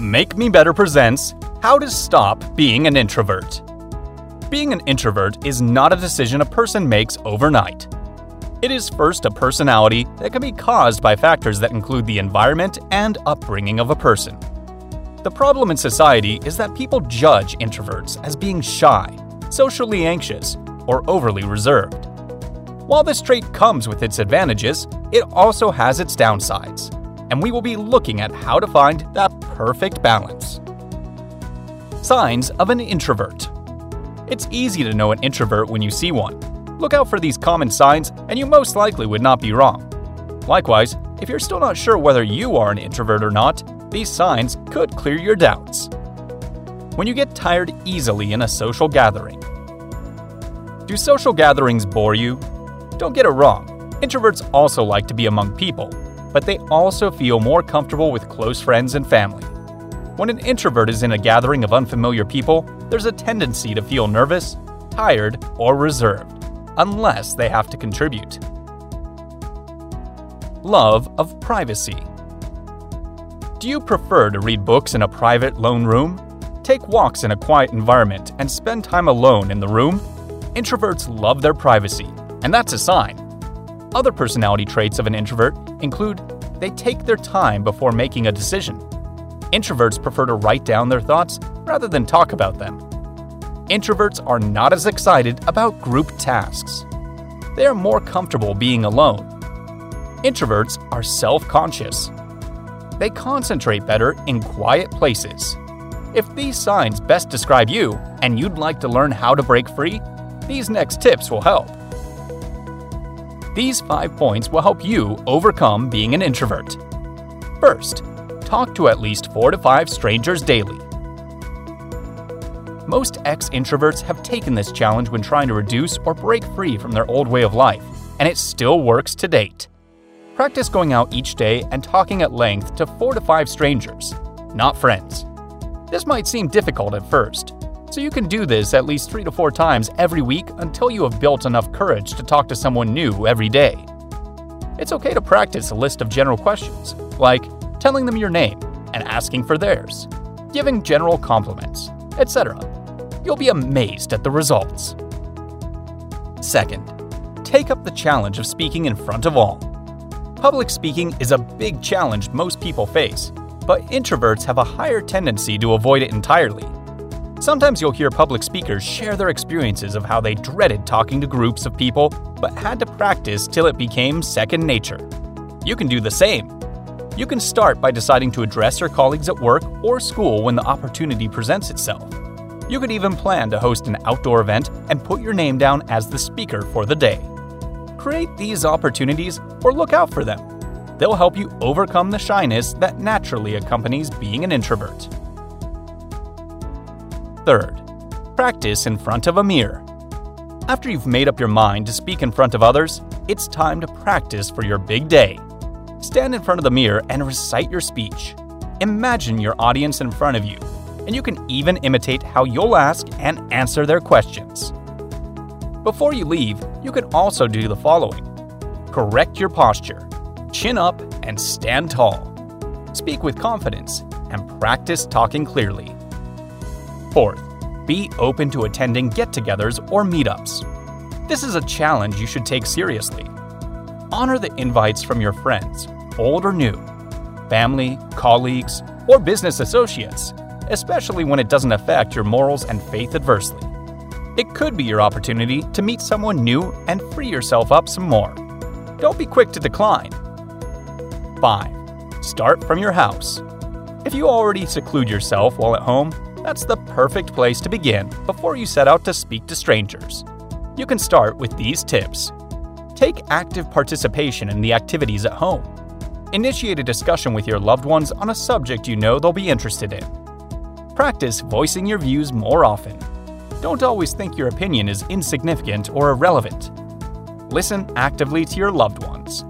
Make Me Better presents How to Stop Being an Introvert. Being an introvert is not a decision a person makes overnight. It is first a personality that can be caused by factors that include the environment and upbringing of a person. The problem in society is that people judge introverts as being shy, socially anxious, or overly reserved. While this trait comes with its advantages, it also has its downsides, and we will be looking at how to find that perfect balance. Signs of an introvert. It's easy to know an introvert when you see one. Look out for these common signs, and you most likely would not be wrong. Likewise, if you're still not sure whether you are an introvert or not, these signs could clear your doubts. When you get tired easily in a social gathering. Do social gatherings bore you? Don't get it wrong, introverts also like to be among people, but they also feel more comfortable with close friends and family. When an introvert is in a gathering of unfamiliar people, there's a tendency to feel nervous, tired, or reserved, unless they have to contribute. Love of privacy. Do you prefer to read books in a private, lone room? Take walks in a quiet environment and spend time alone in the room? Introverts love their privacy, and that's a sign. Other personality traits of an introvert include they take their time before making a decision. Introverts prefer to write down their thoughts rather than talk about them. Introverts are not as excited about group tasks. They are more comfortable being alone. Introverts are self conscious. They concentrate better in quiet places. If these signs best describe you and you'd like to learn how to break free, these next tips will help. These five points will help you overcome being an introvert. First, talk to at least four to five strangers daily. Most ex introverts have taken this challenge when trying to reduce or break free from their old way of life, and it still works to date. Practice going out each day and talking at length to four to five strangers, not friends. This might seem difficult at first, so you can do this at least three to four times every week until you have built enough courage to talk to someone new every day. It's okay to practice a list of general questions, like telling them your name and asking for theirs, giving general compliments, etc. You'll be amazed at the results. Second, take up the challenge of speaking in front of all. Public speaking is a big challenge most people face, but introverts have a higher tendency to avoid it entirely. Sometimes you'll hear public speakers share their experiences of how they dreaded talking to groups of people but had to practice till it became second nature. You can do the same. You can start by deciding to address your colleagues at work or school when the opportunity presents itself. You could even plan to host an outdoor event and put your name down as the speaker for the day. Create these opportunities or look out for them. They'll help you overcome the shyness that naturally accompanies being an introvert. Third, practice in front of a mirror. After you've made up your mind to speak in front of others, it's time to practice for your big day. Stand in front of the mirror and recite your speech. Imagine your audience in front of you, and you can even imitate how you'll ask and answer their questions. Before you leave, you can also do the following correct your posture, chin up, and stand tall. Speak with confidence and practice talking clearly. Fourth, be open to attending get togethers or meetups. This is a challenge you should take seriously. Honor the invites from your friends, old or new, family, colleagues, or business associates, especially when it doesn't affect your morals and faith adversely. It could be your opportunity to meet someone new and free yourself up some more. Don't be quick to decline. 5. Start from your house. If you already seclude yourself while at home, that's the perfect place to begin before you set out to speak to strangers. You can start with these tips Take active participation in the activities at home. Initiate a discussion with your loved ones on a subject you know they'll be interested in. Practice voicing your views more often. Don't always think your opinion is insignificant or irrelevant. Listen actively to your loved ones.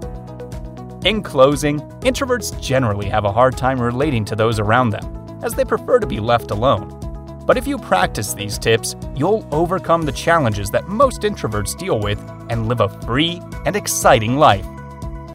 In closing, introverts generally have a hard time relating to those around them, as they prefer to be left alone. But if you practice these tips, you'll overcome the challenges that most introverts deal with and live a free and exciting life.